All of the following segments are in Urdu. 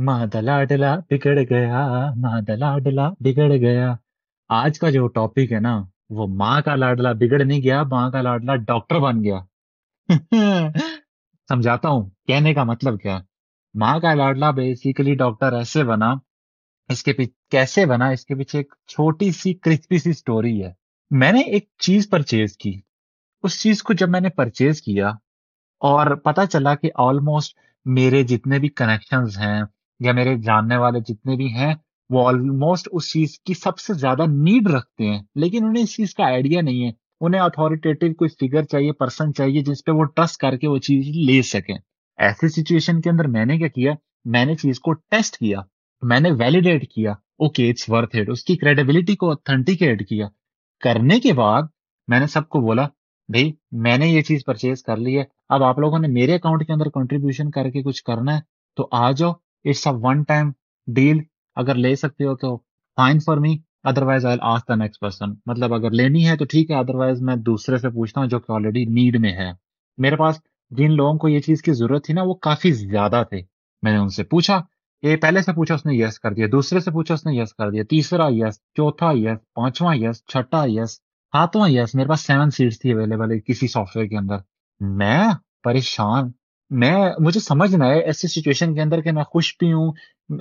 ماں لاڈلا بگڑ گیا ماں لاڈلا بگڑ گیا آج کا جو ٹاپک ہے نا وہ ماں کا لاڈلا بگڑ نہیں گیا ماں کا لاڈلا ڈاکٹر بن گیا سمجھاتا ہوں کہنے کا مطلب کیا ماں کا لاڈلا بیسیکلی ڈاکٹر ایسے بنا اس کے پیچھے کیسے بنا اس کے پیچھے ایک چھوٹی سی کرسپی سی سٹوری ہے میں نے ایک چیز پرچیز کی اس چیز کو جب میں نے پرچیز کیا اور پتا چلا کہ آلموسٹ میرے جتنے بھی کنیکشنز ہیں یا میرے جاننے والے جتنے بھی ہیں، وہ آلموسٹ اس چیز کی سب سے زیادہ نیڈ رکھتے ہیں۔ لیکن انہیں اس چیز کا آئیڈیا نہیں ہے۔ انہیں اتھارٹیٹیو کوئی فگر چاہیے پرسن چاہیے، جس پہ وہ ٹرسٹ کر کے وہ چیز لے سکیں۔ ایسی سچویشن کے اندر میں نے کیا کیا؟ میں نے چیز کو ٹیسٹ کیا، میں نے ویلیڈیٹ کیا۔ اوکے اٹس ورتھ اٹ اس کی کریڈیبلٹی کو اتھینٹیکیٹ کیا۔ کرنے کے بعد میں نے سب کو بولا بھائی میں نے یہ چیز پرچیز کر لی ہے۔ اب آپ لوگوں نے میرے اکاؤنٹ کے اندر کنٹریبیوشن کر کے کچھ کرنا ہے، تو آ جاؤ۔ It's a one time deal اگر لے سکتے ہو تو fine for me otherwise I ask the next person مطلب اگر لینی ہے تو ٹھیک ہے ادر وائز میں دوسرے سے پوچھتا ہوں جو کہ آلریڈی نیڈ میں ہے۔ میرے پاس جن لوگوں کو یہ چیز کی ضرورت تھی نا، وہ کافی زیادہ تھے۔ میں نے ان سے پوچھا، یہ پہلے سے پوچھا اس نے یس کر دیا، دوسرے سے پوچھا اس نے یس کر دیا، تیسرا یس چوتھا یس پانچواں یس چھٹا یس ساتواں یس میرے پاس سیون سیٹس تھی اویلیبل کسی سافٹ ویئر کے اندر۔ میں پریشان میں، مجھے سمجھنا ہے ایسی سچویشن کے اندر کہ میں خوش بھی ہوں،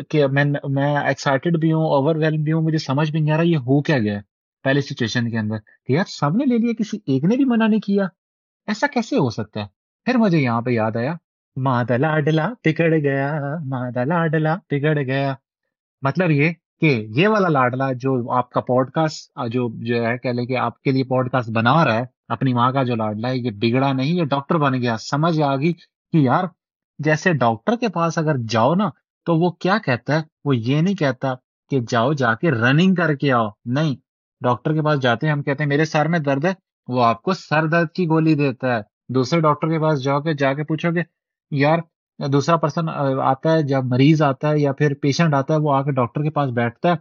کہ میں میں ایکسائٹیڈ بھی ہوں اوور ویلم بھی ہوں، مجھے سمجھ بھی نہیں آ رہا یہ ہو کیا گیا پہلی سچویشن کے اندر کہ یار سب نے لے لیا، کسی ایک نے بھی منع نہیں کیا، ایسا کیسے ہو سکتا ہے؟ پھر مجھے یہاں پہ یاد آیا ماں لاڈلا بگڑ گیا ماں لاڈلا بگڑ گیا۔ مطلب یہ کہ یہ والا لاڈلا جو آپ کا پوڈ کاسٹ جو جو ہے، کہہ لے کہ آپ کے لیے پوڈ کاسٹ بنا رہا ہے، اپنی ماں کا جو لاڈلا ہے، یہ بگڑا نہیں، یہ ڈاکٹر بن گیا، سمجھ آ گئی کہ یار جیسے ڈاکٹر کے پاس اگر جاؤ نا تو وہ کیا کہتا ہے؟ وہ یہ نہیں کہتا کہ جاؤ جا کے رننگ کر کے آؤ۔ نہیں، ڈاکٹر کے پاس جاتے ہیں، ہم کہتے ہیں، میرے سر میں درد ہے۔ وہ آپ کو سر درد کی گولی دیتا ہے۔ دوسرے ڈاکٹر کے پاس جاؤ کے جا کے پوچھو گے، یار دوسرا پرسن آتا ہے جب مریض آتا ہے یا پھر پیشنٹ آتا ہے، وہ آ کے ڈاکٹر کے پاس بیٹھتا ہے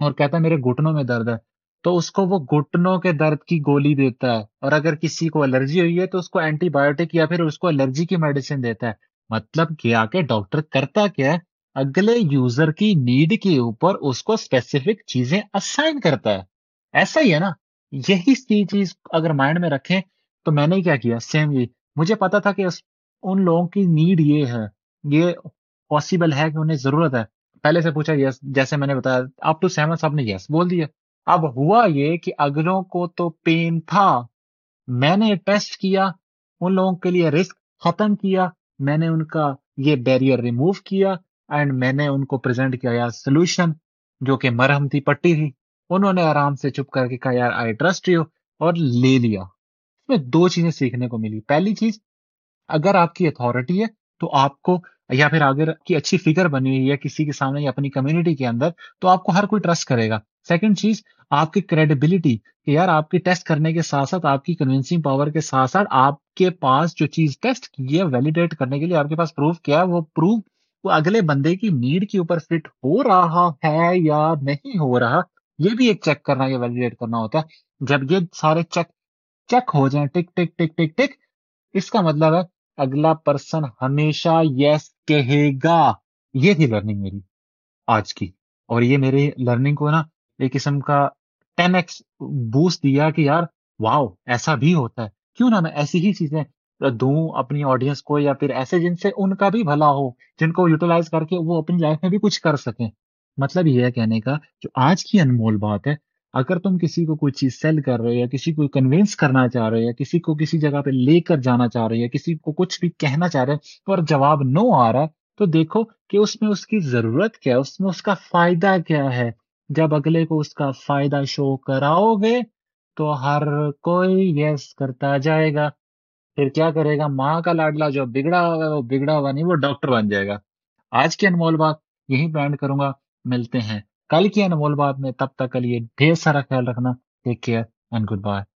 اور کہتا ہے، میرے گھٹنوں میں درد ہے۔ تو اس کو وہ گھٹنوں کے درد کی گولی دیتا ہے اور اگر کسی کو الرجی ہوئی ہے تو اس کو اینٹی بایوٹک یا پھر اس کو الرجی کی میڈیسن دیتا ہے۔ مطلب کیا کہ ڈاکٹر کرتا کیا ہے، اگلے یوزر کی نیڈ کے اوپر اس کو اسپیسیفک چیزیں اسائن کرتا ہے۔ ایسا ہی ہے نا۔ یہی چیز اگر مائنڈ میں رکھیں تو میں نے کیا کیا سیم یہ۔ مجھے پتا تھا کہ ان لوگوں کی نیڈ یہ ہے۔ یہ پاسبل ہے کہ انہیں ضرورت ہے۔ پہلے سے پوچھا یس جیسے میں نے بتایا آپ ٹو سیون صاحب نے یس بول دیا۔ اب ہوا یہ کہ اگلوں کو تو پین تھا۔ میں نے ٹیسٹ کیا، ان لوگوں کے لیے رسک ختم کیا، میں نے ان کا یہ بیریئر ریموو کیا اینڈ میں نے ان کو پریزنٹ کیا یار سولوشن جو کہ مرہم تھی، پٹی تھی۔ انہوں نے آرام سے چپ کر کے کہا، یار آئی ٹرسٹ یو اور لے لیا۔ اس میں دو چیزیں سیکھنے کو ملی۔ پہلی چیز، اگر آپ کی اتھارٹی ہے تو آپ کو یا پھر اگر کی اچھی فگر بنی ہوئی ہے کسی کے سامنے یا اپنی کمیونٹی کے اندر، تو آپ کو ہر کوئی ٹرسٹ کرے گا۔ سیکنڈ چیز، آپ کی کریڈیبلٹی کہ یار آپ کی ٹیسٹ کرنے کے ساتھ ساتھ آپ کی کنوینسنگ پاور کے ساتھ ساتھ آپ کے پاس جو چیز ٹیسٹ کی ہے ویلیڈیٹ کرنے کے لیے آپ کے پاس پروف کیا ہے، وہ پروف وہ اگلے بندے کی نیڈ کے اوپر فٹ ہو رہا ہے یا نہیں ہو رہا، یہ بھی ایک چیک کرنا یا ویلیڈیٹ کرنا ہوتا ہے۔ جب یہ سارے چیک چیک ہو جائیں، ٹک ٹک ٹک ٹک ٹک، اس کا مطلب ہے اگلا پرسن ہمیشہ یس کہے گا۔ یہ تھی لرننگ میری آج کی۔ اور یہ میرے لرننگ کو نا ایک قسم کا ٹین ایکس بوسٹ دیا کہ یار واؤ ایسا بھی ہوتا ہے۔ کیوں نہ میں ایسی ہی چیزیں دوں اپنی آڈینس کو یا پھر ایسے جن سے ان کا بھی بھلا ہو، جن کو یوٹیلائز کر کے وہ اپنی لائف میں بھی کچھ کر سکیں۔ مطلب یہ ہے کہنے کا، جو آج کی انمول بات ہے، اگر تم کسی کو کوئی چیز سیل کر رہے ہو یا کسی کو کنوینس کرنا چاہ رہے ہو یا کسی کو کسی جگہ پہ لے کر جانا چاہ رہے ہو یا کسی کو کچھ بھی کہنا چاہ رہے ہیں اور جواب نو آ رہا ہے، تو دیکھو کہ اس میں اس کی ضرورت کیا ہے، اس میں اس کا فائدہ کیا ہے۔ جب اگلے کو اس کا فائدہ شو کراؤ گے تو ہر کوئی یس کرتا جائے گا۔ پھر کیا کرے گا؟ ماں کا لاڈلا جو بگڑا ہوگا وہ بگڑا ہوا نہیں، وہ ڈاکٹر بن جائے گا۔ آج کی انمول بات یہی بینڈ کروں گا۔ ملتے ہیں کل کی انمول بات میں۔ تب تک کے لیے ڈھیر سارا خیال رکھنا۔ Take care and goodbye